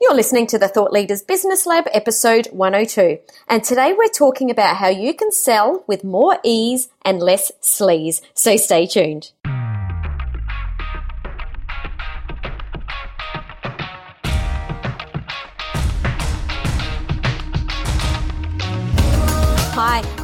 You're listening to the Thought Leaders Business Lab, episode 102. And today we're talking about how you can sell with more ease and less sleaze. So stay tuned.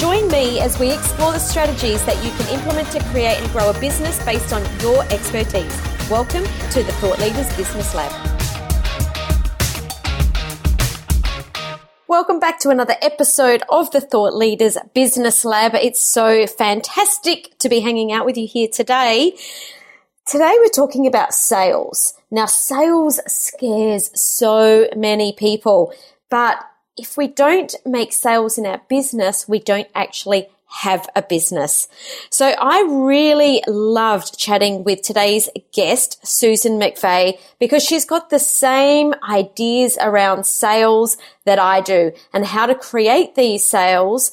Join me as we explore the strategies that you can implement to create and grow a business based on your expertise. Welcome to the Thought Leaders Business Lab. Welcome back to another episode of the Thought Leaders Business Lab. It's so fantastic to be hanging out with you here today. Today we're talking about sales. Now, sales scares so many people, but if we don't make sales in our business, we don't actually have a business. So I really loved chatting with today's guest, Susan McVeigh, because she's got the same ideas around sales that I do and how to create these sales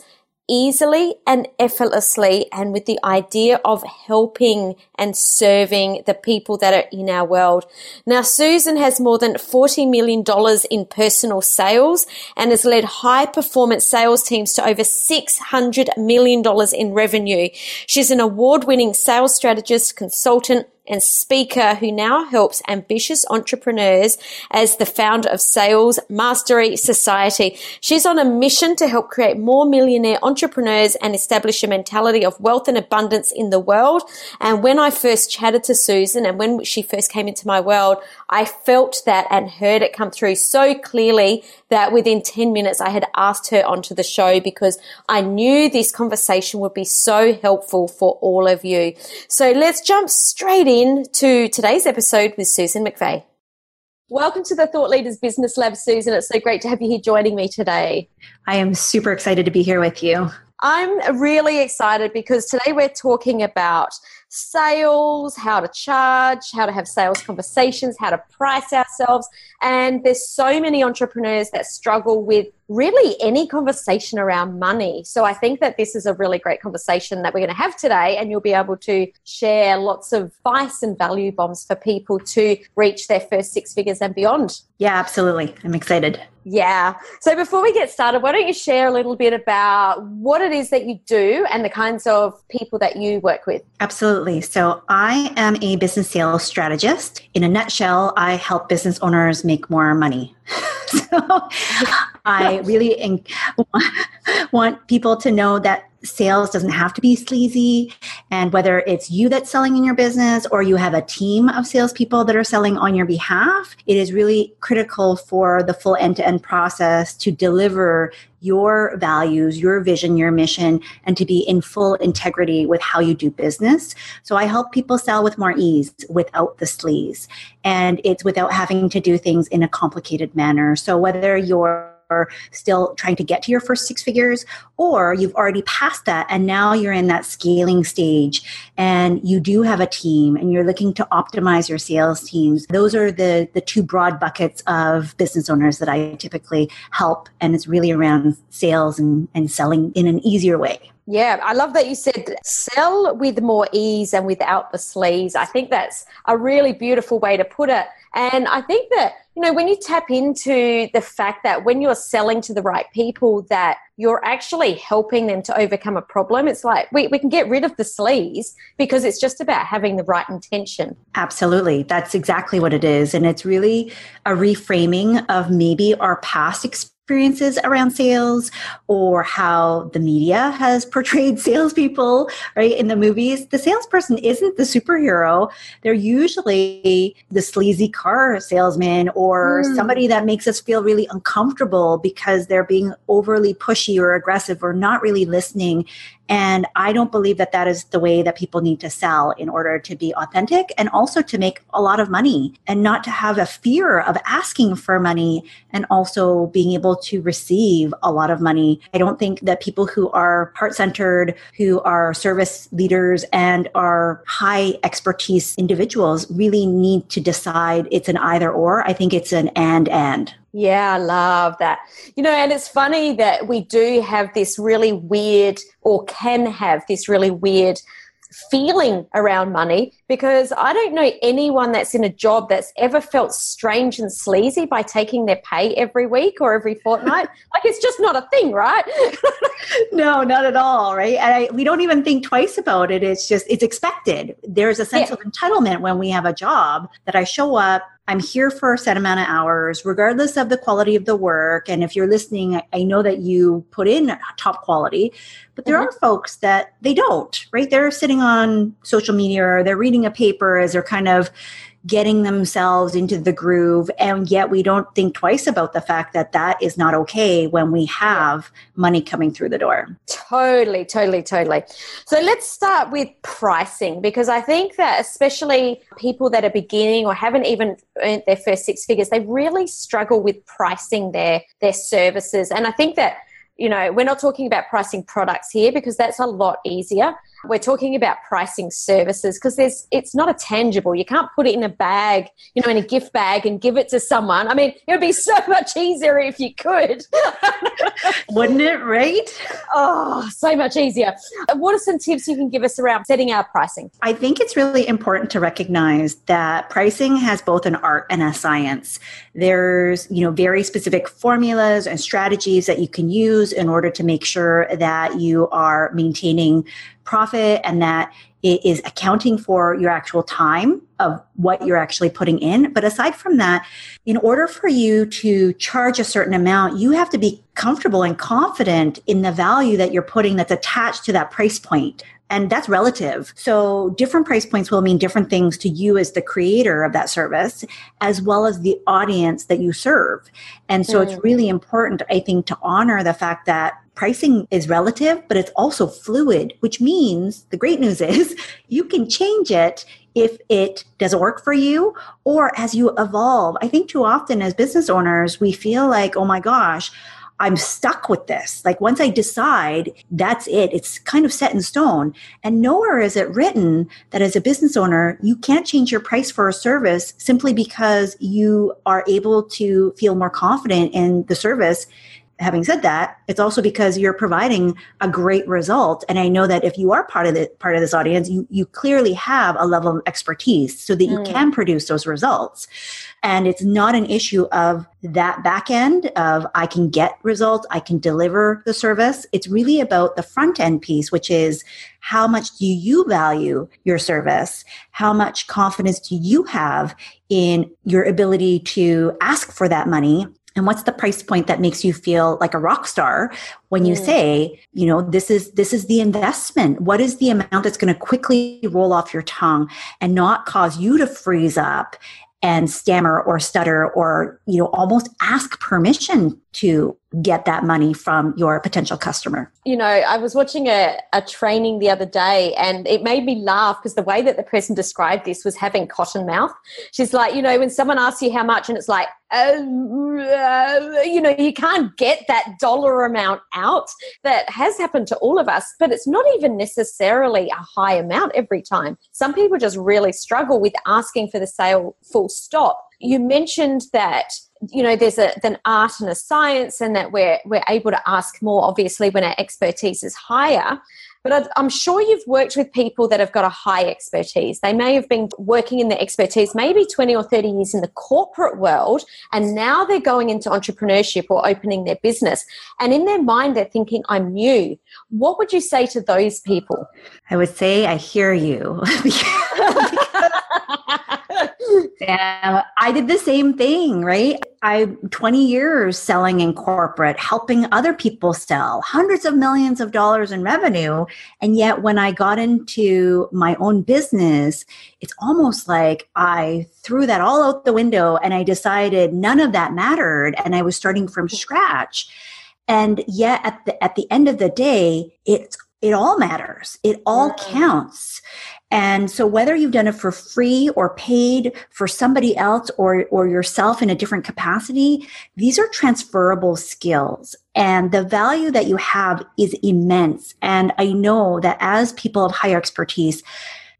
easily and effortlessly and with the idea of helping and serving the people that are in our world. Now, Susan has more than $40 million in personal sales and has led high performance sales teams to over $600 million in revenue. She's an award winning sales strategist, consultant, and speaker who now helps ambitious entrepreneurs as the founder of Sales Mastery Society. She's on a mission to help create more millionaire entrepreneurs and establish a mentality of wealth and abundance in the world. And when I first chatted to Susan and when she first came into my world, I felt that and heard it come through so clearly that within 10 minutes I had asked her onto the show because I knew this conversation would be so helpful for all of you. So let's jump straight in to today's episode with Susan McVeigh. Welcome to the Thought Leaders Business Lab, Susan. It's so great to have you here joining me today. I am super excited to be here with you. I'm really excited because today we're talking about sales, how to charge, how to have sales conversations, how to price ourselves. And there's so many entrepreneurs that struggle with really any conversation around money. So I think that this is a really great conversation that we're going to have today, and you'll be able to share lots of advice and value bombs for people to reach their first six figures and beyond. Yeah, absolutely. I'm excited. Yeah. So before we get started, why don't you share a little bit about what it is that you do and the kinds of people that you work with? Absolutely. So I am a business sales strategist. In a nutshell, I help business owners make more money. so I really want people to know that sales doesn't have to be sleazy. And whether it's you that's selling in your business or you have a team of salespeople that are selling on your behalf, it is really critical for the full end to end process to deliver your values, your vision, your mission, and to be in full integrity with how you do business. So I help people sell with more ease without the sleaze. And it's without having to do things in a complicated manner. So whether you're are still trying to get to your first six figures, or you've already passed that and now you're in that scaling stage and you do have a team and you're looking to optimize your sales teams. Those are the, the two broad buckets of business owners that I typically help. And it's really around sales and, and selling in an easier way. Yeah, I love that you said sell with more ease and without the sleaze. I think that's a really beautiful way to put it. And I think that, you know, when you tap into the fact that when you're selling to the right people, that you're actually helping them to overcome a problem, it's like we, we can get rid of the sleaze because it's just about having the right intention. Absolutely. That's exactly what it is. And it's really a reframing of maybe our past experience experiences around sales or how the media has portrayed salespeople, right? In the movies, the salesperson isn't the superhero. They're usually the sleazy car salesman or mm. somebody that makes us feel really uncomfortable because they're being overly pushy or aggressive or not really listening And I don't believe that that is the way that people need to sell in order to be authentic and also to make a lot of money and not to have a fear of asking for money and also being able to receive a lot of money. I don't think that people who are heart centered, who are service leaders and are high expertise individuals really need to decide it's an either or. I think it's an and and. Yeah, I love that. You know, and it's funny that we do have this really weird, or can have this really weird feeling around money because I don't know anyone that's in a job that's ever felt strange and sleazy by taking their pay every week or every fortnight. like it's just not a thing, right? no, not at all, right? And I, we don't even think twice about it. It's just it's expected. There's a sense yeah. of entitlement when we have a job that I show up I'm here for a set amount of hours, regardless of the quality of the work. And if you're listening, I know that you put in top quality, but there mm-hmm. are folks that they don't, right? They're sitting on social media or they're reading a paper as they're kind of getting themselves into the groove. And yet we don't think twice about the fact that that is not okay when we have money coming through the door. Totally totally totally. So let's start with pricing because i think that especially people that are beginning or haven't even earned their first six figures they really struggle with pricing their their services. And i think that you know, we're not talking about pricing products here because that's a lot easier. We're talking about pricing services because there's it's not a tangible. You can't put it in a bag, you know, in a gift bag and give it to someone. I mean, it would be so much easier if you could. Wouldn't it, right? Oh, so much easier. What are some tips you can give us around setting our pricing? I think it's really important to recognize that pricing has both an art and a science. There's, you know, very specific formulas and strategies that you can use in order to make sure that you are maintaining profit and that it is accounting for your actual time of what you're actually putting in. But aside from that, in order for you to charge a certain amount, you have to be comfortable and confident in the value that you're putting that's attached to that price point. And that's relative. So different price points will mean different things to you as the creator of that service, as well as the audience that you serve. And so mm. it's really important, I think, to honor the fact that pricing is relative, but it's also fluid, which means the great news is you can change it if it doesn't work for you or as you evolve. I think too often as business owners, we feel like, oh my gosh, I'm stuck with this. Like once I decide, that's it. It's kind of set in stone. And nowhere is it written that as a business owner, you can't change your price for a service simply because you are able to feel more confident in the service having said that, it's also because you're providing a great result. And I know that if you are part of the part of this audience, you you clearly have a level of expertise so that you mm. can produce those results. And it's not an issue of that back end of I can get results, I can deliver the service. It's really about the front end piece, which is how much do you value your service? How much confidence do you have in your ability to ask for that money and what's the price point that makes you feel like a rock star when you mm. say you know this is this is the investment what is the amount that's going to quickly roll off your tongue and not cause you to freeze up and stammer or stutter or you know almost ask permission to get that money from your potential customer? You know i was watching a, a training the other day and it made me laugh because the way that the person described this was having cotton mouth. She's like you know when someone asks you how much and it's like uh, uh, you know you can't get that dollar amount out. That has happened to all of us but it's not even necessarily a high amount every time. Some people just really struggle with asking for the sale full stop. You mentioned that you know there's a, an art and a science and that we're we're able to ask more obviously when our expertise is higher but I'm sure you've worked with people that have got a high expertise. They may have been working in the expertise maybe 20 or 30 years in the corporate world, and now they're going into entrepreneurship or opening their business. And in their mind, they're thinking, I'm new. What would you say to those people? I would say, I hear you. and I did the same thing, right? I 20 years selling in corporate, helping other people sell hundreds of millions of dollars in revenue. And yet when I got into my own business, it's almost like I threw that all out the window and I decided none of that mattered and I was starting from scratch. And yet at the at the end of the day, it's it all matters. It all mm. counts. And so whether you've done it for free or paid for somebody else or, or yourself in a different capacity, these are transferable skills. And the value that you have is immense. And I know that as people of higher expertise,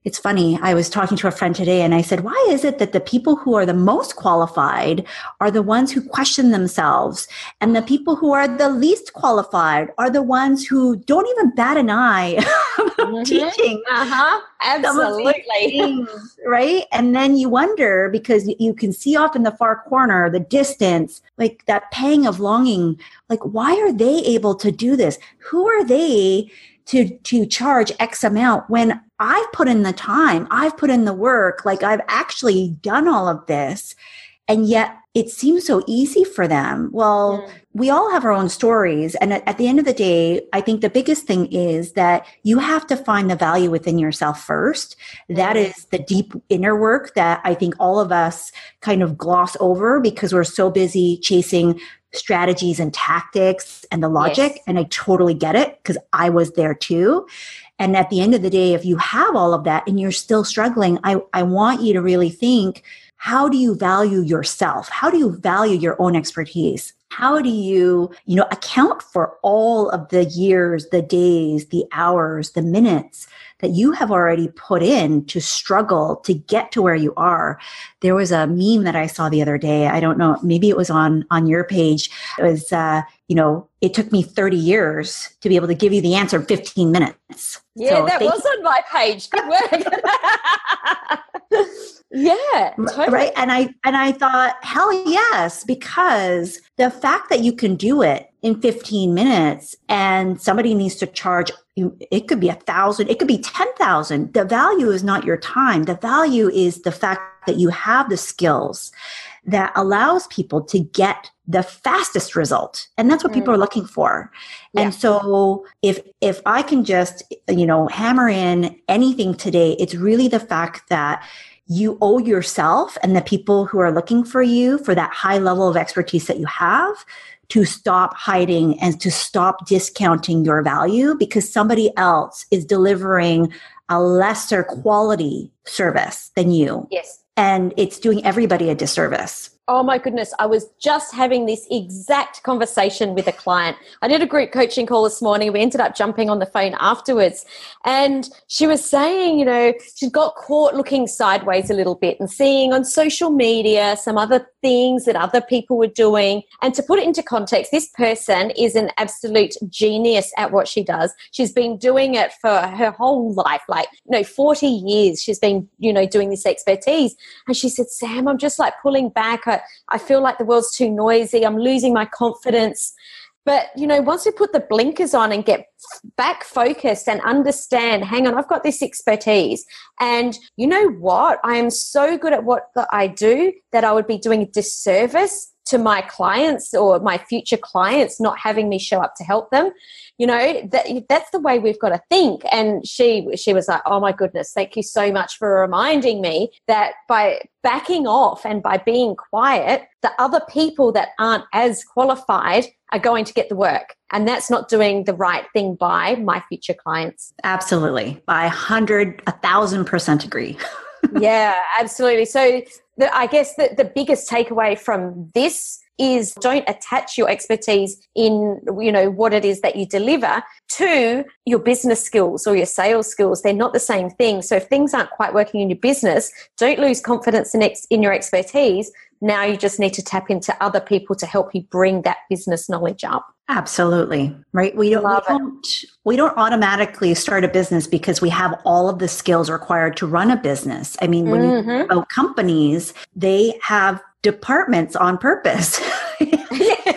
it's funny. I was talking to a friend today and I said, why is it that the people who are the most qualified are the ones who question themselves and the people who are the least qualified are the ones who don't even bat an eye mm-hmm. teaching? Uh-huh. Absolutely. Things, right. And then you wonder because you can see off in the far corner, the distance, like that pang of longing, like, why are they able to do this? Who are they to to charge x amount when i've put in the time i've put in the work like i've actually done all of this and yet it seems so easy for them well mm. We all have our own stories and at, at, the end of the day i think the biggest thing is that you have to find the value within yourself first that mm. the deep inner work that i think all of us kind of gloss over because we're so busy chasing strategies and tactics and the logic. Yes. And I totally get it because I was there too. And at the end of the day, if you have all of that and you're still struggling, I, I want you to really think how do you value yourself? How do you value your own expertise? How do you, you know, account for all of the years, the days, the hours, the minutes that you have already put in to struggle to get to where you are. There was a meme that I saw the other day. I don't know, maybe it was on on your page. It was uh, you know, it took me 30 years to be able to give you the answer in 15 minutes. Yeah, so that was on my page. Good work. yeah, totally. right. And I and I thought, hell yes, because the fact that you can do it in 15 minutes and somebody needs to charge it could be a thousand, it could be 10,000. The value is not your time. The value is the fact that you have the skills that allows people to get the fastest result and that's what people are mm. looking for yeah. and so if if i can just you know hammer in anything today it's really the fact that you owe yourself and the people who are looking for you for that high level of expertise that you have to stop hiding and to stop discounting your value because somebody else is delivering a lesser quality service than you. Yes. And it's doing everybody a disservice. Oh my goodness. I was just having this exact conversation with a client. I did a group coaching call this morning. We ended up jumping on the phone afterwards. And she was saying, you know, she'd got caught looking sideways a little bit and seeing on social media some other things that other people were doing. And to put it into context, this person is an absolute genius at what she does. She's been doing it for her whole life, like, you know, 40 years. She's been, you know, doing this expertise. And she said, Sam, I'm just like pulling back. Feel like the world's too noisy. I'm losing my confidence. But, you know, once we put the blinkers on and get back focused and understand, hang on, I've got this expertise. And you know what? I am so good at what I do that I would be doing a disservice to my clients or my future clients not having me show up to help them. You know that that's the way we've got to think. And she she was like oh my goodness thank you so much for reminding me that by backing off and by being quiet the other people that aren't as qualified are going to get the work. And that's not doing the right thing by my future clients. Absolutely. By a hundred a thousand percent agree. Yeah absolutely. So the, i guess the, the biggest takeaway from this is don't attach your expertise in you know what it is that you deliver to your business skills or your sales skills. They're not the same thing. So if things aren't quite working in your business don't lose confidence in, ex- in your expertise now you just need to tap into other people to help you bring that business knowledge up. Absolutely. Right? We don't, we don't we don't automatically start a business because we have all of the skills required to run a business. I mean when mm-hmm. you about companies they have departments on purpose.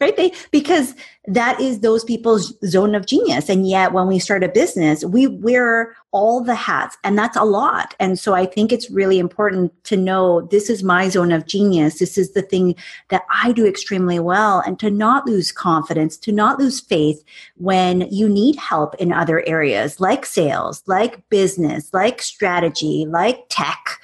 right? They because that is those people's zone of genius. And yet when we start a business, we wear all the hats and that's a lot. And so I think it's really important to know this is my zone of genius. This is the thing that I do extremely well and to not lose confidence, to not lose faith when you need help in other areas like sales, like business, like strategy, like tech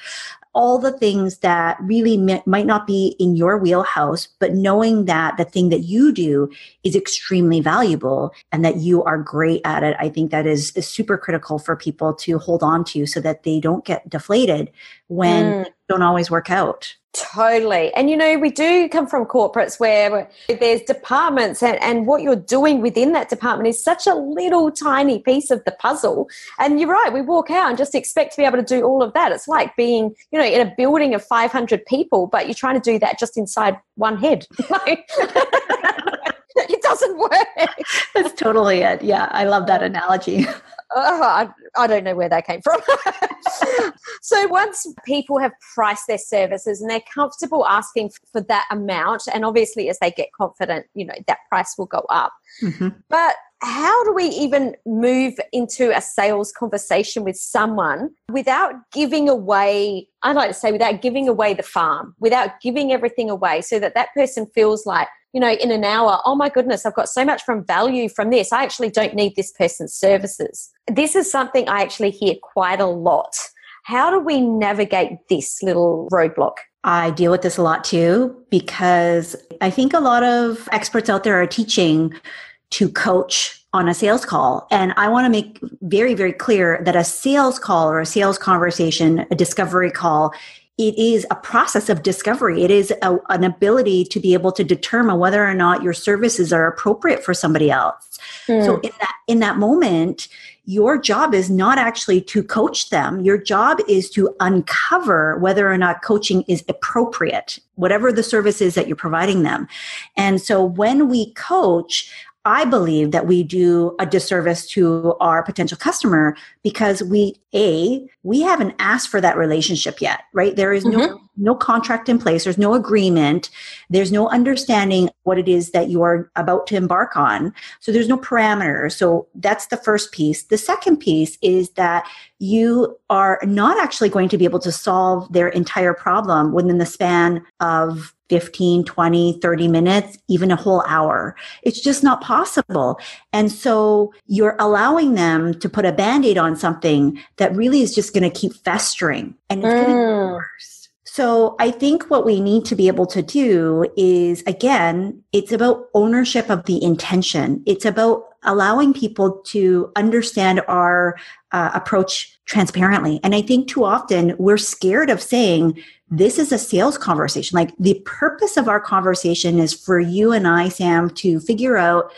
all the things that really might not be in your wheelhouse, but knowing that the thing that you do is extremely valuable and that you are great at it, I think that is, is super critical for people to hold on to so that they don't get deflated when mm. Don't always work out. Totally. And you know, we do come from corporates where there's departments and, and what you're doing within that department is such a little tiny piece of the puzzle. And you're right, we walk out and just expect to be able to do all of that. It's like being, you know, in a building of 500 people, but you're trying to do that just inside one head. it doesn't work. That's totally it. Yeah, I love that analogy. Oh, I, I don't know where that came from. so once people have priced their services and they're comfortable asking for that amount, and obviously as they get confident, you know, that price will go up. Mm-hmm. But how do we even move into a sales conversation with someone without giving away i like to say without giving away the farm without giving everything away so that that person feels like you know in an hour oh my goodness i've got so much from value from this. I actually don't need this person's services. This is something i actually hear quite a lot. How do we navigate this little roadblock? I deal with this a lot too because I think a lot of experts out there are teaching to coach on a sales call. And I want to make very, very clear that a sales call or a sales conversation, a discovery call, it is a process of discovery. It is a, an ability to be able to determine whether or not your services are appropriate for somebody else. Mm. So in that in that moment, your job is not actually to coach them. Your job is to uncover whether or not coaching is appropriate, whatever the service is that you're providing them. And so when we coach, I believe that we do a disservice to our potential customer because we, A, we haven't asked for that relationship yet, right? There is mm-hmm. no, no contract in place. There's no agreement. There's no understanding what it is that you are about to embark on. So there's no parameters. So that's the first piece. The second piece is that you are not actually going to be able to solve their entire problem within the span of 15, 20, 30 minutes, even a whole hour. It's just not possible. And so you're allowing them to put a band aid on something that really is just going to keep festering and it's mm. going to worse. So I think what we need to be able to do is again, it's about ownership of the intention. It's about allowing people to understand our uh, approach transparently. And I think too often we're scared of saying, this is a sales conversation. Like the purpose of our conversation is for you and I, Sam, to figure out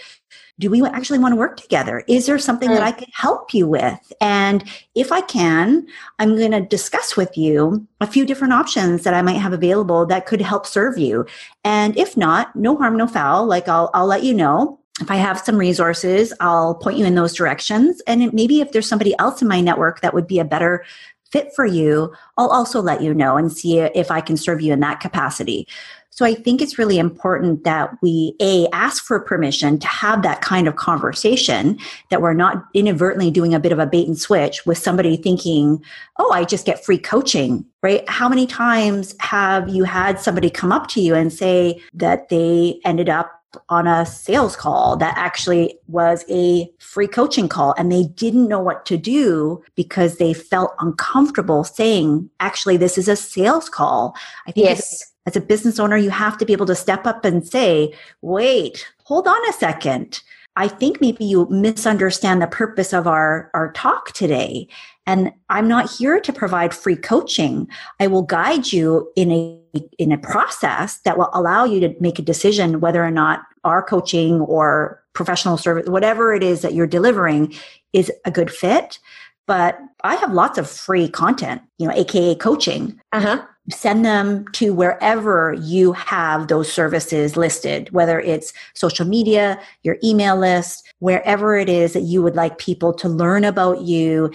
do we actually want to work together? Is there something mm. that I could help you with? And if I can, I'm going to discuss with you a few different options that I might have available that could help serve you. And if not, no harm, no foul. Like I'll, I'll let you know. If I have some resources, I'll point you in those directions. And maybe if there's somebody else in my network that would be a better fit for you, I'll also let you know and see if I can serve you in that capacity. So I think it's really important that we a ask for permission to have that kind of conversation that we're not inadvertently doing a bit of a bait and switch with somebody thinking, "Oh, I just get free coaching." Right? How many times have you had somebody come up to you and say that they ended up on a sales call that actually was a free coaching call and they didn't know what to do because they felt uncomfortable saying actually this is a sales call i think yes as a business owner, you have to be able to step up and say, wait, hold on a second. I think maybe you misunderstand the purpose of our, our talk today. And I'm not here to provide free coaching. I will guide you in a, in a process that will allow you to make a decision whether or not our coaching or professional service, whatever it is that you're delivering is a good fit. But I have lots of free content, you know, AKA coaching. Uh-huh send them to wherever you have those services listed, whether it's social media, your email list, wherever it is that you would like people to learn about you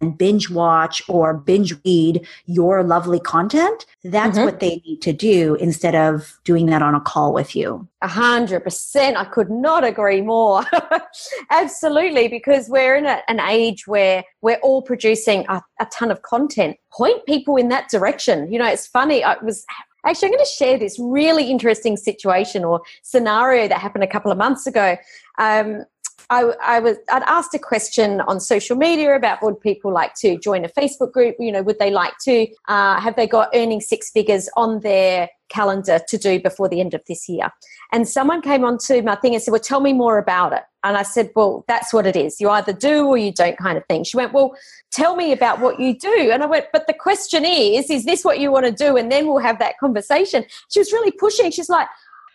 and binge watch or binge read your lovely content. That's mm-hmm. what they need to do instead of doing that on a call with you. A hundred percent. I could not agree more. Absolutely, because we're in a, an age where we're all producing a, a ton of content. Point people in that direction. You know, it's funny. I was actually i'm going to share this really interesting situation or scenario that happened a couple of months ago um, I, I, was I'd asked a question on social media about would people like to join a Facebook group? You know, would they like to? Uh, have they got earning six figures on their calendar to do before the end of this year? And someone came onto my thing and said, "Well, tell me more about it." And I said, "Well, that's what it is. You either do or you don't, kind of thing." She went, "Well, tell me about what you do." And I went, "But the question is, is this what you want to do?" And then we'll have that conversation. She was really pushing. She's like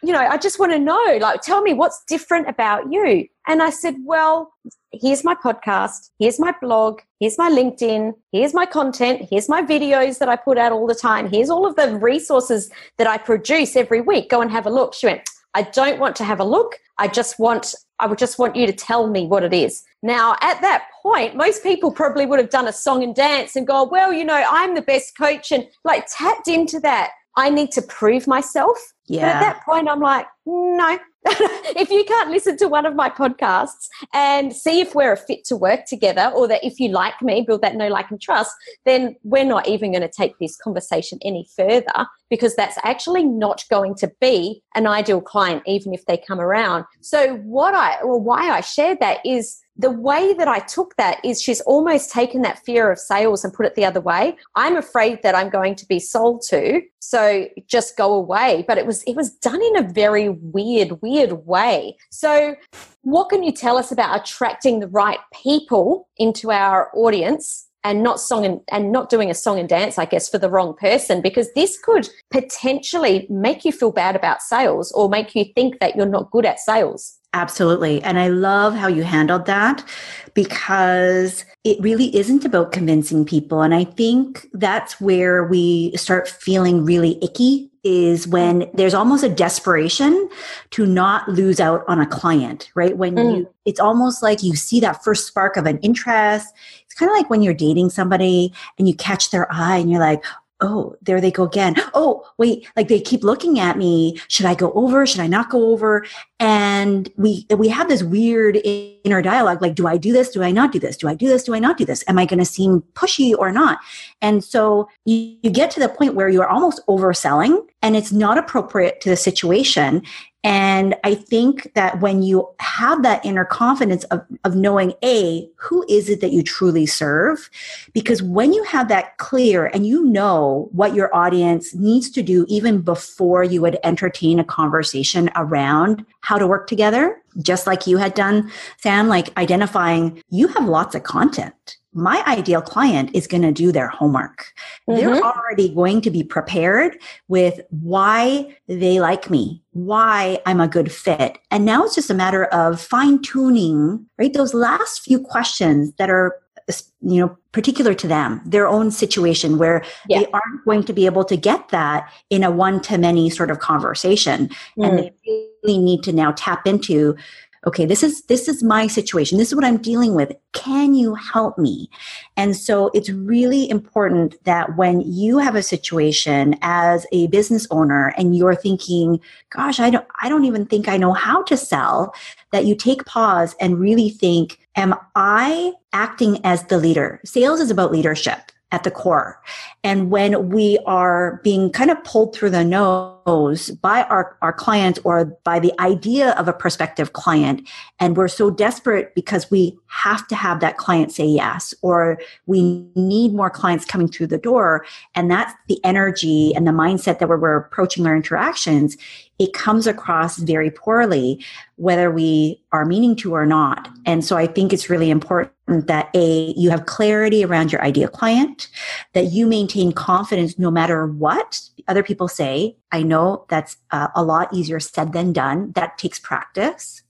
you know, I just want to know, like, tell me what's different about you. And I said, well, here's my podcast, here's my blog, here's my LinkedIn, here's my content, here's my videos that I put out all the time, here's all of the resources that I produce every week. Go and have a look. She went, I don't want to have a look. I just want, I would just want you to tell me what it is. Now, at that point, most people probably would have done a song and dance and go, well, you know, I'm the best coach and like tapped into that. I need to prove myself. Yeah. But at that point, I'm like, no. if you can't listen to one of my podcasts and see if we're a fit to work together or that if you like me, build that know, like, and trust, then we're not even going to take this conversation any further because that's actually not going to be an ideal client, even if they come around. So, what I, or why I shared that is the way that I took that is she's almost taken that fear of sales and put it the other way. I'm afraid that I'm going to be sold to, so just go away. But it was it was done in a very weird, weird way. So what can you tell us about attracting the right people into our audience and not song and, and not doing a song and dance, I guess, for the wrong person, because this could potentially make you feel bad about sales or make you think that you're not good at sales. Absolutely. And I love how you handled that because it really isn't about convincing people. And I think that's where we start feeling really icky is when there's almost a desperation to not lose out on a client, right? When mm. you, it's almost like you see that first spark of an interest. Kind of like when you're dating somebody and you catch their eye and you're like, oh, there they go again. Oh, wait, like they keep looking at me. Should I go over? Should I not go over? And we we have this weird inner dialogue like, do I do this? Do I not do this? Do I do this? Do I not do this? Am I going to seem pushy or not? And so you, you get to the point where you're almost overselling and it's not appropriate to the situation. And I think that when you have that inner confidence of, of knowing, A, who is it that you truly serve? Because when you have that clear and you know what your audience needs to do even before you would entertain a conversation around how to work together, just like you had done, Sam, like identifying you have lots of content my ideal client is going to do their homework. Mm-hmm. They're already going to be prepared with why they like me, why I'm a good fit. And now it's just a matter of fine tuning, right? Those last few questions that are you know particular to them their own situation where yeah. they aren't going to be able to get that in a one to many sort of conversation mm. and they really need to now tap into okay this is this is my situation. This is what i'm dealing with. Can you help me? And so it's really important that when you have a situation as a business owner and you're thinking gosh i don't i don't even think i know how to sell that you take pause and really think am i acting as the leader? Sales is about leadership at the core. And when we are being kind of pulled through the nose by our, our client or by the idea of a prospective client, and we're so desperate because we have to have that client say yes, or we need more clients coming through the door, and that's the energy and the mindset that we're, we're approaching our interactions, it comes across very poorly, whether we are meaning to or not. And so I think it's really important that A, you have clarity around your ideal client, that you maintain confidence no matter what other people say. I know that's uh, a lot easier said than done. That takes practice.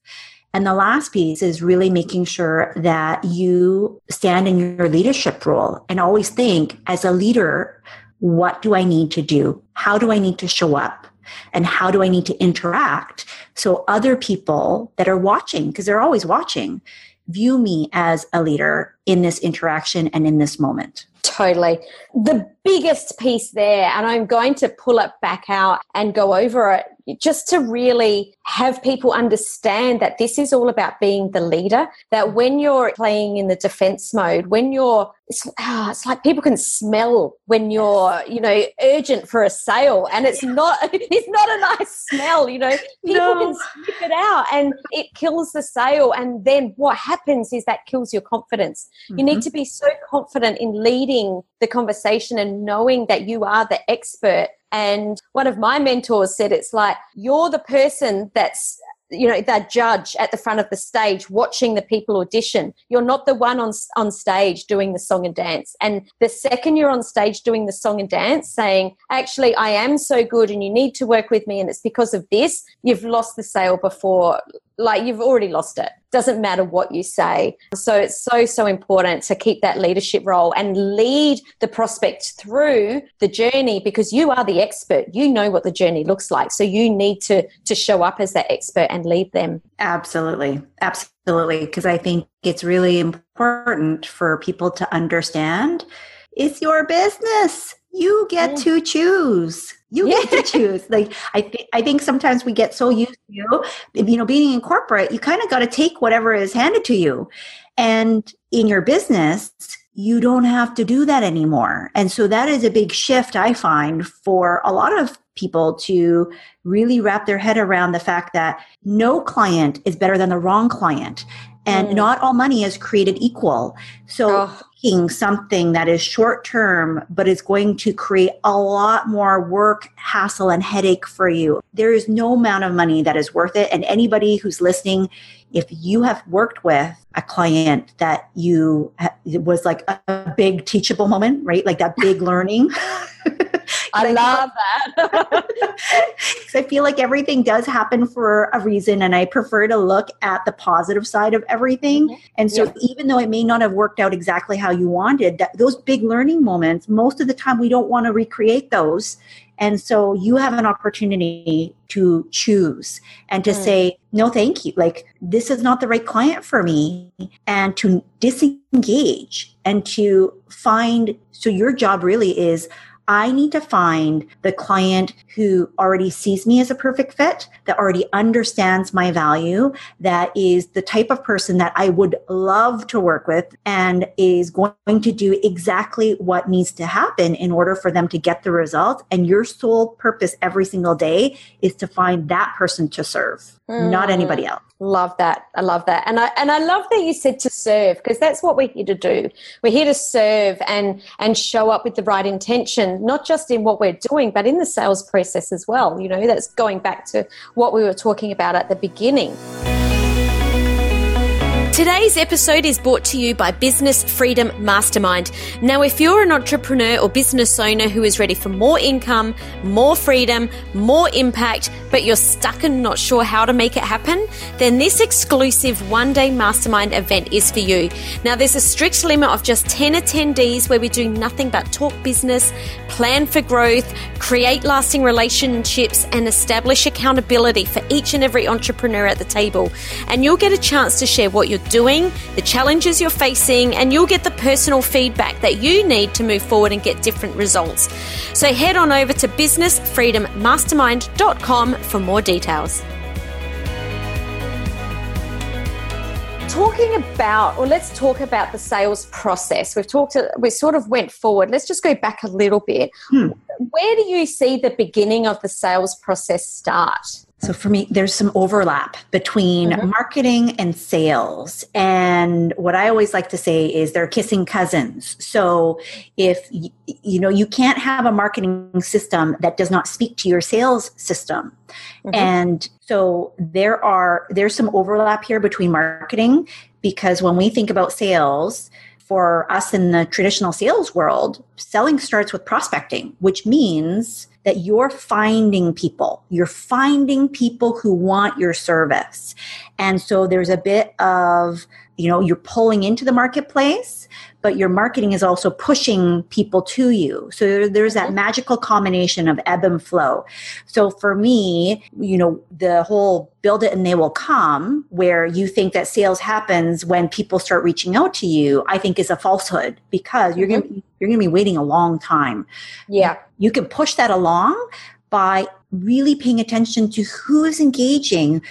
And the last piece is really making sure that you stand in your leadership role and always think as a leader, what do I need to do? How do I need to show up? and how do I need to interact so other people that are watching, because they're always watching, view me as a leader in this interaction and in this moment. Totally. The biggest piece there, and I'm going to pull it back out and go over it just to really have people understand that this is all about being the leader, that when you're playing in the defense mode, when you're it's, oh, it's like people can smell when you're you know urgent for a sale and it's not it's not a nice smell you know people no. can sniff it out and it kills the sale and then what happens is that kills your confidence mm-hmm. you need mm-hmm. to be so confident in leading the conversation and knowing that you are the expert and one of my mentors said it's like you're the person that's you know that judge at the front of the stage watching the people audition. You're not the one on on stage doing the song and dance. And the second you're on stage doing the song and dance saying actually I am so good and you need to work with me and it's because of this you've lost the sale before. Like you've already lost it doesn't matter what you say. So it's so so important to keep that leadership role and lead the prospect through the journey because you are the expert. You know what the journey looks like. So you need to to show up as that expert and lead them. Absolutely. Absolutely. Because i think it's really important for people to understand it's your business. You get yeah. to choose you yeah. get to choose. Like i think i think sometimes we get so used to you know being in corporate you kind of got to take whatever is handed to you. And in your business you don't have to do that anymore. And so that is a big shift i find for a lot of people to really wrap their head around the fact that no client is better than the wrong client and mm. not all money is created equal. So oh. something that is short term, but is going to create a lot more work, hassle, and headache for you. There is no amount of money that is worth it. And anybody who's listening, if you have worked with a client that you it was like a big teachable moment, right? Like that big learning. I love that. I feel like everything does happen for a reason, and I prefer to look at the positive side of everything. Mm-hmm. And so, even though it may not have worked out exactly how you wanted, that, those big learning moments, most of the time, we don't want to recreate those. And so you have an opportunity to choose and to mm. say, no, thank you. Like, this is not the right client for me. And to disengage and to find. So, your job really is I need to find the client who already sees me as a perfect fit, that already understands my value, that is the type of person that I would love to work with and is going to do exactly what needs to happen in order for them to get the results. And your sole purpose every single day is to find that person to serve, mm. not anybody else. Love that. I love that. And I and I love that you said to serve because that's what we're here to do. We're here to serve and and show up with the right intention, not just in what we're doing, but in the sales process as well. You know, that's going back to what we were talking about at the beginning. Today's episode is brought to you by Business Freedom Mastermind. Now, if you're an entrepreneur or business owner who is ready for more income, more freedom, more impact, but you're stuck and not sure how to make it happen, then this exclusive one day mastermind event is for you. Now, there's a strict limit of just 10 attendees where we do nothing but talk business, plan for growth, create lasting relationships, and establish accountability for each and every entrepreneur at the table. And you'll get a chance to share what you're doing, the challenges you're facing, and you'll get the personal feedback that you need to move forward and get different results. So head on over to businessfreedommastermind.com for more details. talking about or let's talk about the sales process we've talked we sort of went forward let's just go back a little bit hmm. where do you see the beginning of the sales process start so for me, there's some overlap between mm-hmm. marketing and sales. And what I always like to say is they're kissing cousins. So if, you know, you can't have a marketing system that does not speak to your sales system. Mm-hmm. And so there are, there's some overlap here between marketing because when we think about sales, for us in the traditional sales world, selling starts with prospecting, which means that you're finding people. You're finding people who want your service. And so there's a bit of, you know, you're pulling into the marketplace, but your marketing is also pushing people to you. So there's that mm-hmm. magical combination of ebb and flow. So for me, you know, the whole build it and they will come, where you think that sales happens when people start reaching out to you, I think is a falsehood because you're mm-hmm. going to you're going to be waiting a long time. Yeah. You can push that along, by really paying attention to who is engaging,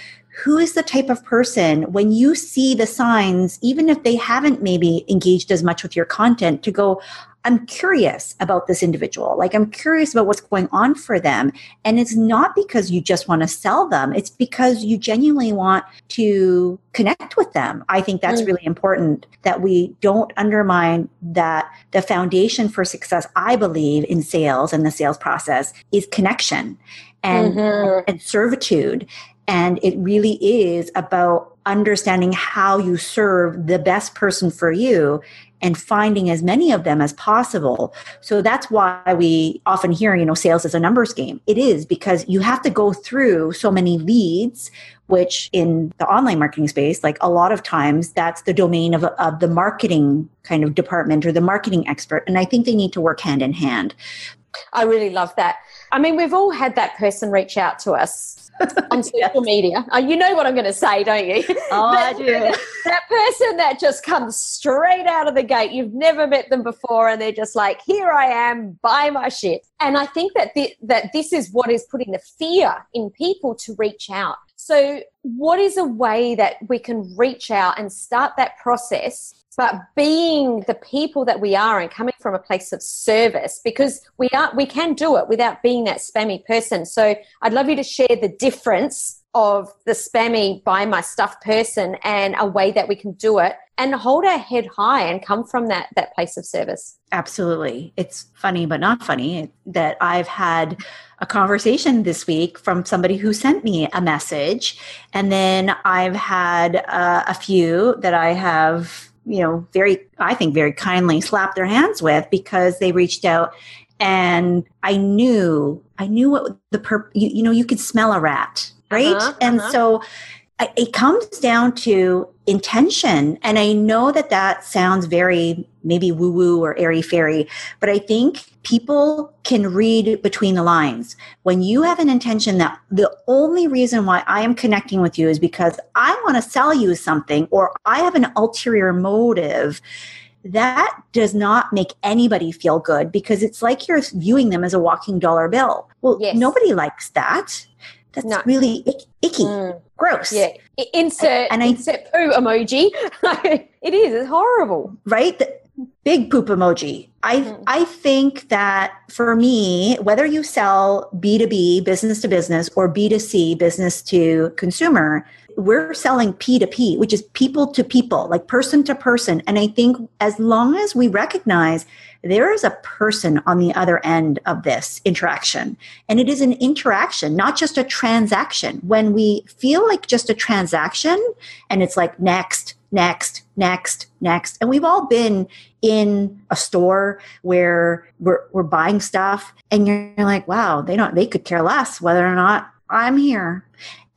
who is the type of person when you see the signs, even if they haven't maybe engaged as much with your content, to go, I'm curious about this individual. Like, I'm curious about what's going on for them. And it's not because you just want to sell them, it's because you genuinely want to connect with them. I think that's mm. really important that we don't undermine that the foundation for success, I believe, in sales and the sales process is connection and, mm-hmm. and servitude. And it really is about understanding how you serve the best person for you and finding as many of them as possible. So that's why we often hear, you know, sales is a numbers game. It is because you have to go through so many leads, which in the online marketing space, like a lot of times that's the domain of, of the marketing kind of department or the marketing expert. And I think they need to work hand in hand. I really love that. I mean, we've all had that person reach out to us on social media. Uh, you know what I'm going to say, don't you? Oh, that, I do. That person that just comes straight out of the gate. You've never met them before, and they're just like, "Here I am, buy my shit." And I think that th- that this is what is putting the fear in people to reach out. So, what is a way that we can reach out and start that process but being the people that we are and coming from a place of service because we are we can do it without being that spammy person. So i'd love you to share the difference of the spammy buy my stuff person and a way that we can do it and hold our head high and come from that that place of service. Absolutely. It's funny but not funny that i've had a conversation this week from somebody who sent me a message. And then i've had uh, a few that i have you know, very, I think, very kindly slapped their hands with because they reached out and I knew, I knew what the per, you, you know, you could smell a rat, right? Uh-huh, and uh-huh. so it comes down to intention. And I know that that sounds very maybe woo woo or airy fairy, but I think people can read between the lines. When you have an intention that the only reason why I am connecting with you is because I want to sell you something or I have an ulterior motive, that does not make anybody feel good because it's like you're viewing them as a walking dollar bill. Well, yes. nobody likes that. That's no. really icky. Mm. Gross. Yeah. Insert and I, insert poo emoji. it is. It's horrible. Right? The big poop emoji. I mm. I think that for me, whether you sell B2B, business to business, or B2C, business to consumer, we're selling P2P, which is people to people, like person to person. And I think as long as we recognize there is a person on the other end of this interaction, and it is an interaction, not just a transaction. When we feel like just a transaction and it's like next, next, next, next, and we've all been in a store where we're, we're buying stuff and you're like, wow, they don't, they could care less whether or not I'm here.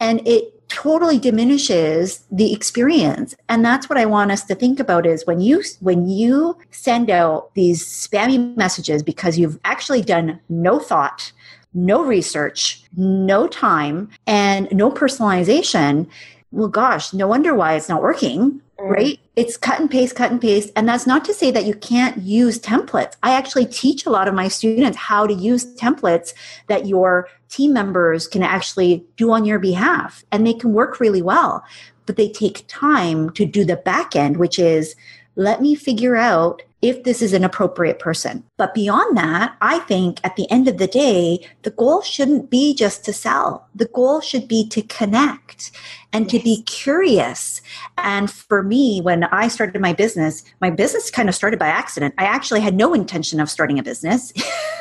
And it totally diminishes the experience. And that's what i want us to think about is when you when you send out these spammy messages because you've actually done no thought no research no time and no personalization well gosh no wonder why it's not working mm. right? It's cut and paste cut and paste. And that's not to say that you can't use templates. I actually teach a lot of my students how to use templates that your team members can actually do on your behalf and they can work really well. But they take time to do the back end which is let me figure out if this is an appropriate person. But beyond that, I think at the end of the day, the goal shouldn't be just to sell. The goal should be to connect and to be curious. And for me, when I started my business, my business kind of started by accident. I actually had no intention of starting a business.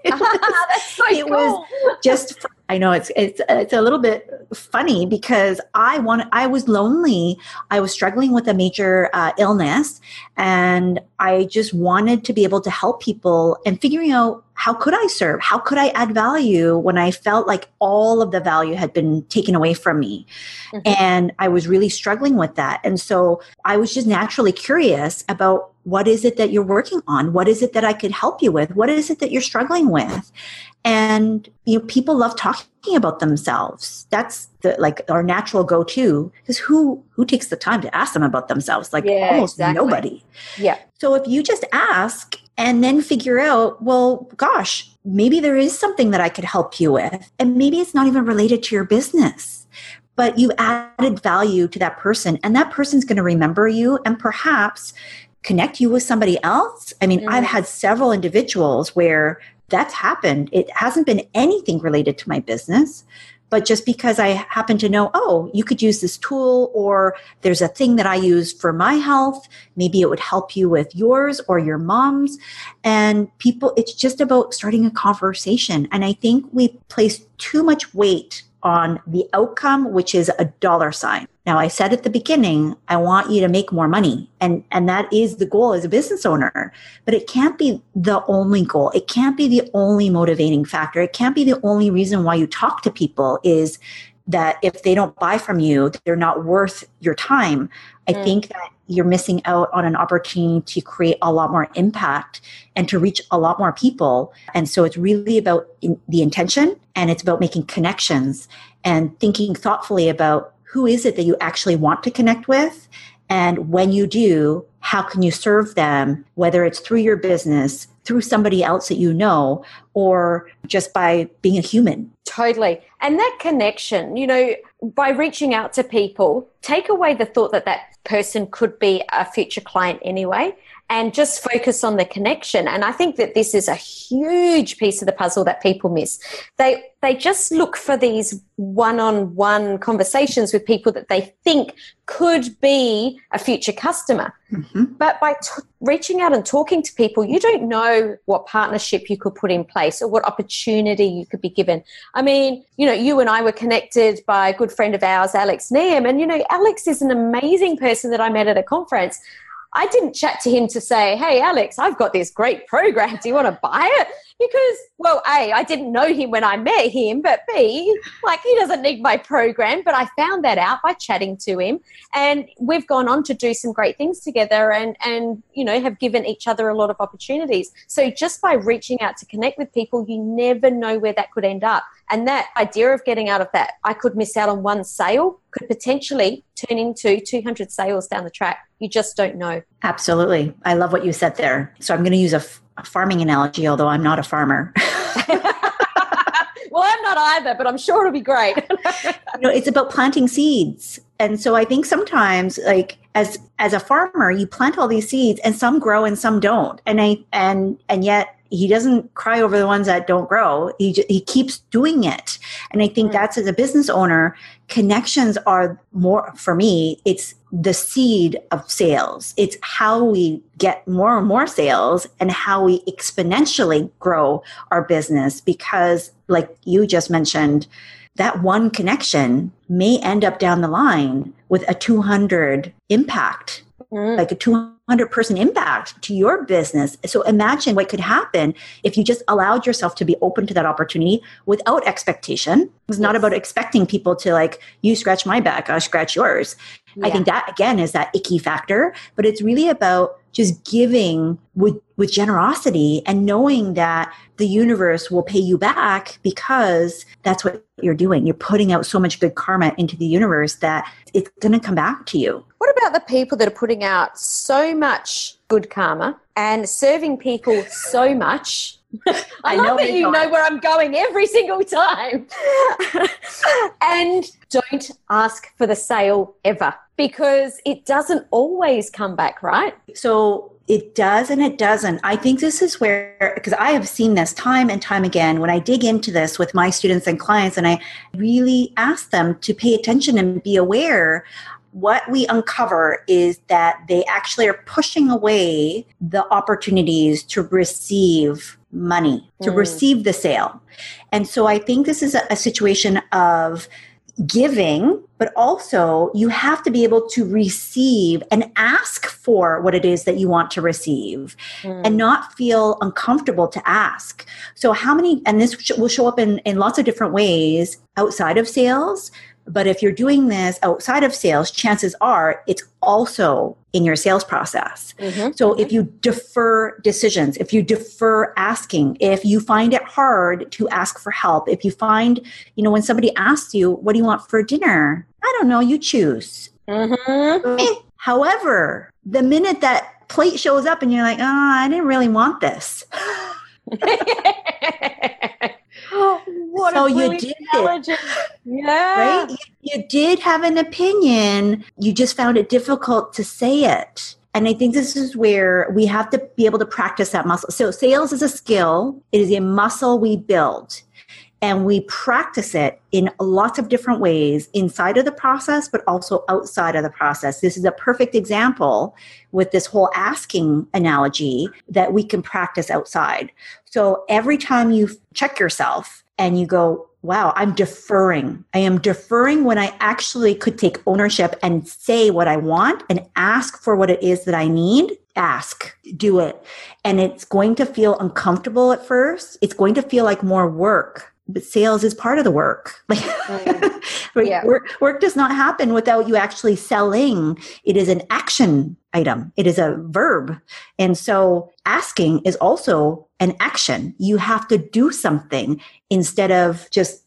it was, That's so it cool. was just I know it's it's it's a little bit funny because I want I was lonely. I was struggling with a major uh, illness, and I just wanted to be able to help people and figuring out how could I serve? How could I add value when I felt like all of the value had been taken away from me? Mm-hmm. And I was really struggling with that. And so I was just naturally curious about what is it that you're working on? What is it that I could help you with? What is it that you're struggling with? And you know, people love talking about themselves. That's the like our natural go-to because who who takes the time to ask them about themselves? Like yeah, almost exactly. nobody. Yeah. So if you just ask and then figure out, well, gosh, maybe there is something that I could help you with. And maybe it's not even related to your business, but you added value to that person and that person's going to remember you and perhaps connect you with somebody else. I mean, mm. I've had several individuals where that's happened. It hasn't been anything related to my business, but just because I happen to know, oh, you could use this tool, or there's a thing that I use for my health, maybe it would help you with yours or your mom's. And people, it's just about starting a conversation. And I think we place too much weight on the outcome, which is a dollar sign. Now, I said at the beginning, I want you to make more money. And, and that is the goal as a business owner. But it can't be the only goal. It can't be the only motivating factor. It can't be the only reason why you talk to people is that if they don't buy from you, they're not worth your time. I mm. think that you're missing out on an opportunity to create a lot more impact and to reach a lot more people. And so it's really about in the intention and it's about making connections and thinking thoughtfully about who is it that you actually want to connect with and when you do, how can you serve them, whether it's through your business, through somebody else that you know, or just by being a human? Totally. And that connection, you know, by reaching out to people, take away the thought that that person could be a future client anyway and just focus on the connection. And i think that this is a huge piece of the puzzle that people miss. They they just look for these one-on-one conversations with people that they think could be a future customer. Mm-hmm. but by t- reaching out and talking to people you don't know what partnership you could put in place or what opportunity you could be given. I mean you know you and i were connected by a good friend of ours alex neam. And you know alex is an amazing person that i met at a conference I didn't chat to him to say, hey, Alex, I've got this great program. Do you want to buy it? Because, well, A, I didn't know him when I met him, but B, like he doesn't need my program. But I found that out by chatting to him. And we've gone on to do some great things together and, and, you know, have given each other a lot of opportunities. So just by reaching out to connect with people, you never know where that could end up. And that idea of getting out of that, I could miss out on one sale, could potentially turn into 200 sales down the track. You just don't know. Absolutely. I love what you said there. So I'm going to use a, f- a farming analogy, although I'm not a farmer. well, I'm not either, but I'm sure it'll be great. you know, it's about planting seeds. And so I think sometimes like as as a farmer, you plant all these seeds and some grow and some don't. And I and and yet he doesn't cry over the ones that don't grow. He he keeps doing it, and I think mm. that's as a business owner, connections are more for me. It's the seed of sales. It's how we get more and more sales, and how we exponentially grow our business. Because, like you just mentioned, that one connection may end up down the line with a 200 impact, mm. like a 200 100 person impact to your business. So imagine what could happen if you just allowed yourself to be open to that opportunity without expectation. It's not about expecting people to like, you scratch my back, I scratch yours. Yeah. I think that again is that icky factor, but it's really about just giving with, with generosity and knowing that the universe will pay you back because that's what you're doing. You're putting out so much good karma into the universe that it's going to come back to you. What about the people that are putting out so much good karma and serving people so much? I, I know that you know where I'm going every single time. and don't ask for the sale ever because it doesn't always come back, right? So it does and it doesn't. I think this is where, because I have seen this time and time again when I dig into this with my students and clients, and I really ask them to pay attention and be aware. What we uncover is that they actually are pushing away the opportunities to receive money, to mm. receive the sale. And so I think this is a, a situation of giving, but also you have to be able to receive and ask for what it is that you want to receive mm. and not feel uncomfortable to ask. So, how many, and this will show up in, in lots of different ways outside of sales, but if you're doing this outside of sales, chances are it's also in your sales process. Mm-hmm. So if you defer decisions, if you defer asking, if you find it hard to ask for help, if you find, you know, when somebody asks you, what do you want for dinner? I don't know, you choose. Mm-hmm. However, the minute that plate shows up and you're like, oh, I didn't really want this. what so a you did it. Yeah. Right? You, you did have an opinion. You just found it difficult to say it. And I think this is where we have to be able to practice that muscle. So sales is a skill. It is a muscle we build and we practice it in lots of different ways inside of the process but also outside of the process. This is a perfect example with this whole asking analogy that we can practice outside. So every time you check yourself and you go wow i'm deferring. I am deferring when i actually could take ownership and say what i want and ask for what it is that i need. Ask do it. And it's going to feel uncomfortable at first. It's going to feel like more work but sales is part of the work. mm. yeah. work, work does not happen without you actually selling. It is an action item. It is a verb. And so asking is also an action. You have to do something instead of just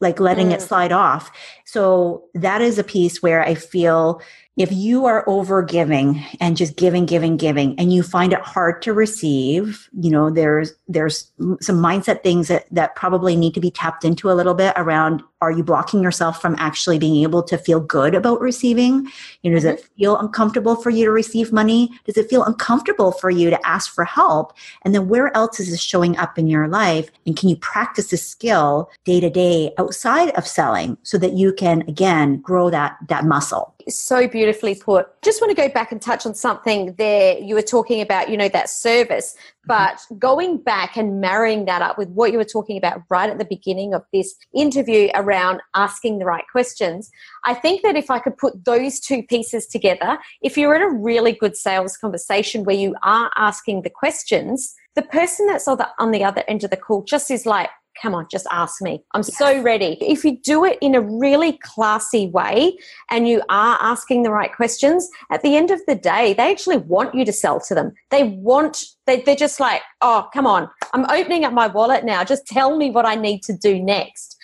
like letting mm. it slide off. So that is a piece where I feel if you are over giving and just giving giving giving and you find it hard to receive you know there's there's some mindset things that that probably need to be tapped into a little bit around are you blocking yourself from actually being able to feel good about receiving you know does mm-hmm. it feel uncomfortable for you to receive money does it feel uncomfortable for you to ask for help and then where else is this showing up in your life and can you practice skill day to day outside of selling so that you can again grow that that muscle so beautifully put. Just want to go back and touch on something there. You were talking about, you know, that service, mm-hmm. but going back and marrying that up with what you were talking about right at the beginning of this interview around asking the right questions. I think that if I could put those two pieces together, if you're in a really good sales conversation where you are asking the questions, the person that's on the, on the other end of the call just is like, come on, just ask me. I'm yes. so ready. If you do it in a really classy way and you are asking the right questions, at the end of the day, they actually want you to sell to them. They want, they, they're just like, oh, come on, I'm opening up my wallet now. Just tell me what I need to do next.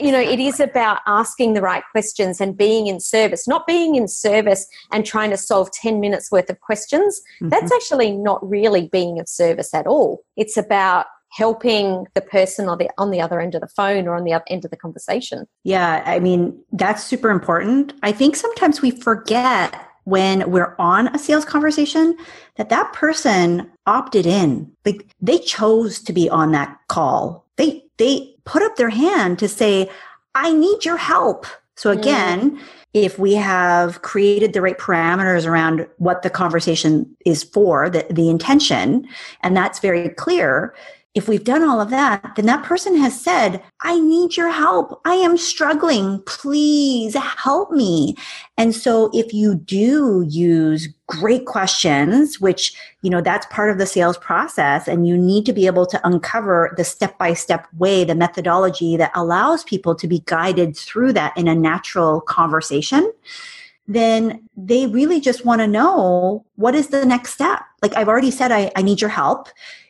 You know, it is about asking the right questions and being in service, not being in service and trying to solve 10 minutes worth of questions. Mm-hmm. That's actually not really being of service at all. It's about helping the person on the on the other end of the phone or on the other end of the conversation. Yeah, I mean, that's super important. I think sometimes we forget when we're on a sales conversation that that person opted in. Like they chose to be on that call. They they put up their hand to say, "I need your help." So mm. again, mm. if we have created the right parameters around what the conversation is for, the, the intention, and that's very clear, if we've done all of that, then that person has said, I need your help. I am struggling. Please help me. And so if you do use great questions, which, you know, that's part of the sales process, and you need to be able to uncover the step by step way, the methodology that allows people to be guided through that in a natural conversation then they really just want to know what is the next step. Like I've already said, I, I need your help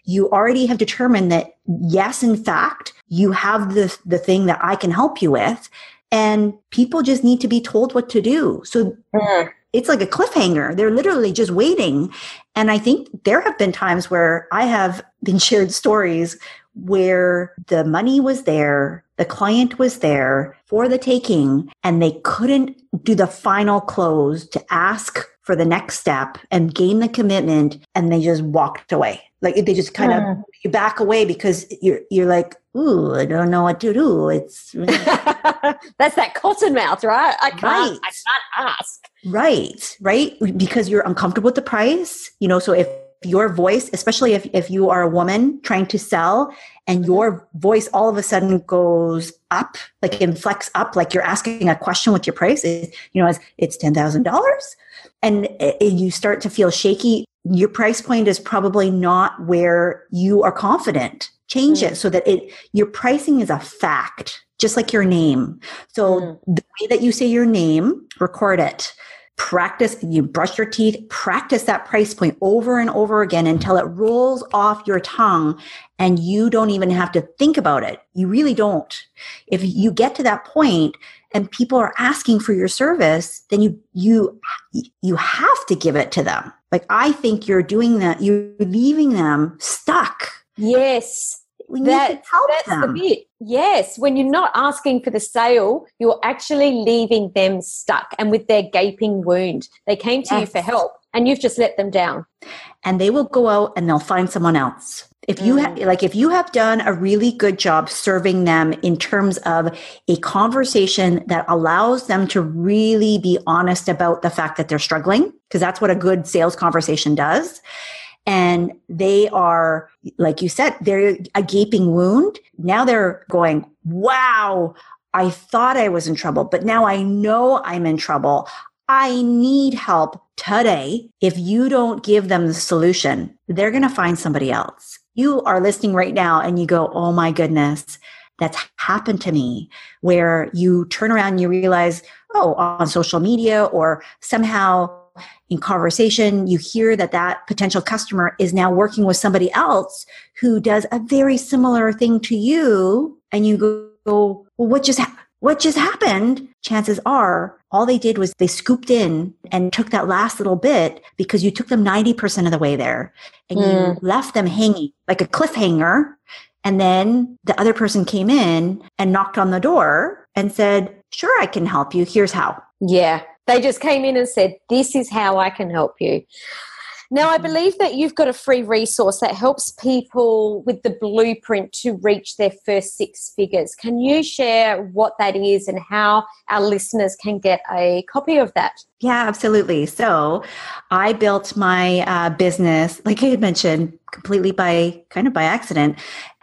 you already have determined that yes, in fact, you have the, the thing that I can help you with. And people just need to be told what to do. So mm. it's like a cliffhanger. They're literally just waiting. And I think there have been times where I have been shared stories where the money was there, the client was there for the taking, and they couldn't do the final close to ask for the next step and gain the commitment, and they just walked away. Like they just kind of mm. you back away because you're you're like, ooh, I don't know what to do. It's that's that cotton mouth, right? I can't right. I can't ask. Right, right. Because you're uncomfortable with the price. You know, so if your voice, especially if, if you are a woman trying to sell and mm-hmm. your voice all of a sudden goes up, like inflects up, like you're asking a question with your price, you know, it's, it's $10,000 and you start to feel shaky your price point is probably not where you are confident. Change mm. it so that it your pricing is a fact just like your name. So mm. the way that you say your name record it. Practice you brush your teeth practice that price point over and over again until it rolls off your tongue and you don't even have to think about it. You really don't. If you get to that point and people are asking for your service then you you you have to give it to them like I think you're doing that, you're leaving them stuck Yes. We need that, to help that's them. the bit. Yes. When you're not asking for the sale, you're actually leaving them stuck and with their gaping wound. They came to yes. you for help and you've just let them down. And they will go out and they'll find someone else. If you mm. like if you have done a really good job serving them in terms of a conversation that allows them to really be honest about the fact that they're struggling, because that's what a good sales conversation does. And they are, like you said, they're a gaping wound. Now they're going, wow, I thought I was in trouble, but now I know I'm in trouble. I need help today. If you don't give them the solution, they're going to find somebody else you are listening right now and you go, Oh my goodness, that's happened to me where you turn around and you realize, Oh, on social media or somehow in conversation, you hear that that potential customer is now working with somebody else who does a very similar thing to you. And you go, well, what just, ha- what just happened? Chances are all they did was they scooped in and took that last little bit because you took them 90% of the way there and mm. you left them hanging like a cliffhanger. And then the other person came in and knocked on the door and said, sure, I can help you. Here's how. Yeah. They just came in and said, this is how I can help you. Now, I mm-hmm. believe that you've got a free resource that helps people with the blueprint to reach their first six figures. Can you share what that is and how our listeners can get a copy of that? Yeah, absolutely. So I built my uh, business, like I had mentioned, completely by kind of by accident.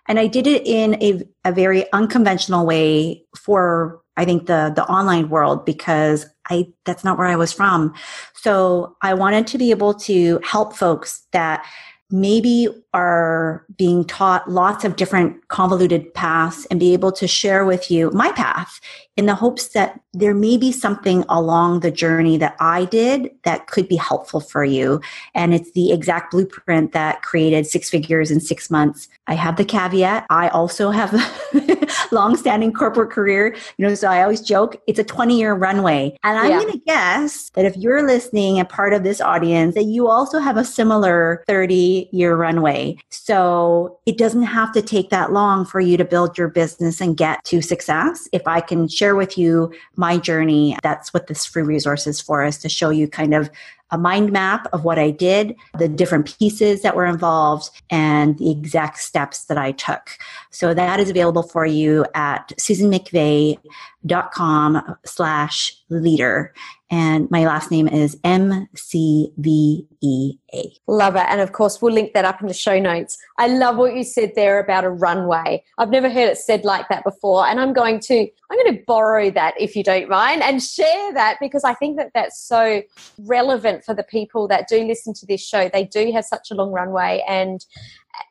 And I did it in a, a very unconventional way for I think the the online world because I that's not where I was from. So I wanted to be able to help folks that maybe are being taught lots of different convoluted paths and be able to share with you my path in the hopes that there may be something along the journey that I did that could be helpful for you. And it's the exact blueprint that created six figures in six months. I have the caveat. I also have a long-standing corporate career. You know, so I always joke it's a 20-year runway. And I'm yeah. going to guess that if you're listening and part of this audience, that you also have a similar 30-year runway. So it doesn't have to take that long for you to build your business and get to success. If I can share with you my journey, that's what this free resource is for us to show you kind of a mind map of what I did, the different pieces that were involved, and the exact steps that I took. So that is available for you at susanmcveigh.com slash leader. And my last name is M C V E A. Love it. And of course, we'll link that up in the show notes. I love what you said there about a runway. I've never heard it said like that before. And I'm going to, I'm going to borrow that if you don't mind and share that because I think that that's so relevant for the people that do listen to this show. They do have such a long runway and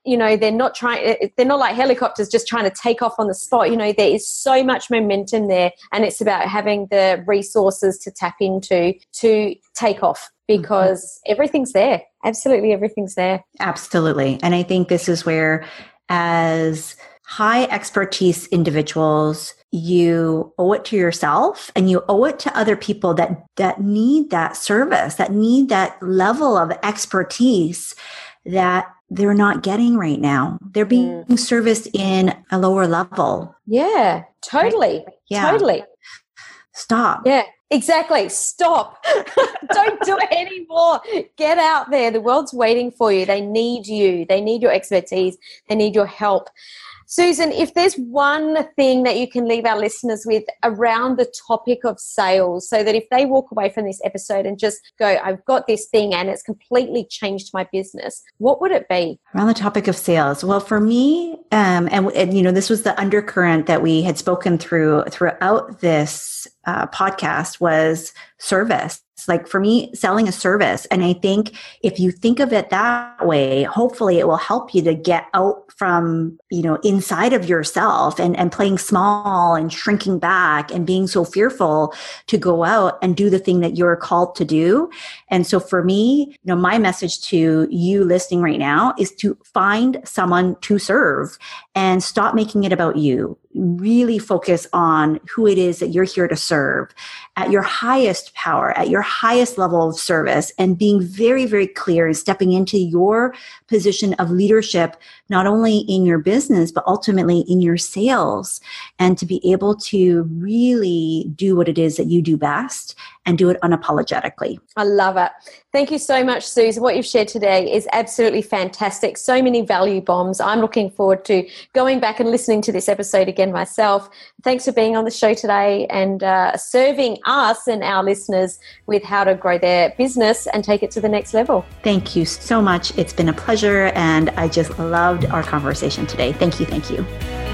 you know they're not trying they're not like helicopters just trying to take off on the spot. You know there is so much momentum there and it's about having the resources to tap into to take off because mm-hmm. everything's there. Absolutely everything's there. Absolutely. And i think this is where as high expertise individuals you owe it to yourself and you owe it to other people that that need that service that need that level of expertise that they're not getting right now. They're being mm. serviced in a lower level. Yeah, totally. Right? Yeah. Totally. Stop. Yeah, exactly. Stop. Don't do it anymore. Get out there. The world's waiting for you. They need you. They need your expertise. They need your help. Susan, if there's one thing that you can leave our listeners with around the topic of sales, so that if they walk away from this episode and just go, I've got this thing and it's completely changed my business, what would it be? Around the topic of sales. Well, for me, um, and, and, you know, this was the undercurrent that we had spoken through throughout this uh, podcast was service like for me, selling a service. And I think if you think of it that way, hopefully it will help you to get out from, you know, inside of yourself and, and playing small and shrinking back and being so fearful to go out and do the thing that you're called to do. And so for me, you know, my message to you listening right now is to find someone to serve and stop making it about you really focus on who it is that you're here to serve at your highest power, at your highest level of service, and being very, very clear and stepping into your position of leadership, not only in your business, but ultimately in your sales, and to be able to really do what it is that you do best and do it unapologetically. I love it. Thank you so much, Suze. What you've shared today is absolutely fantastic. So many value bombs. I'm looking forward to going back and listening to this episode again myself. Thanks for being on the show today and uh, serving us and our listeners with how to grow their business and take it to the next level. Thank you so much. It's been a pleasure, and I just loved our conversation today. Thank you. Thank you.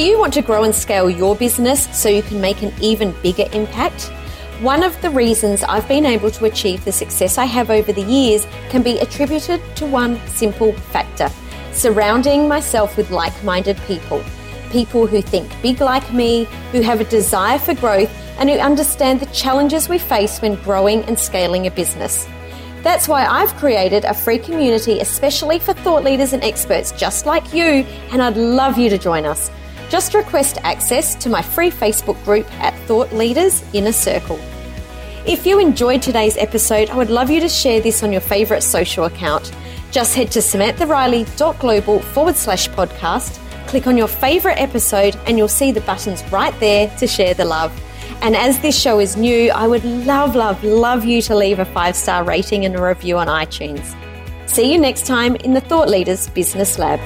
Do you want to grow and scale your business so you can make an even bigger impact? One of the reasons I've been able to achieve the success I have over the years can be attributed to one simple factor surrounding myself with like minded people. People who think big like me, who have a desire for growth, and who understand the challenges we face when growing and scaling a business. That's why I've created a free community especially for thought leaders and experts just like you, and I'd love you to join us. Just request access to my free Facebook group at Thought Leaders Inner Circle. If you enjoyed today's episode, I would love you to share this on your favourite social account. Just head to samanthariley.global forward slash podcast, click on your favourite episode, and you'll see the buttons right there to share the love. And as this show is new, I would love, love, love you to leave a five star rating and a review on iTunes. See you next time in the Thought Leaders Business Lab.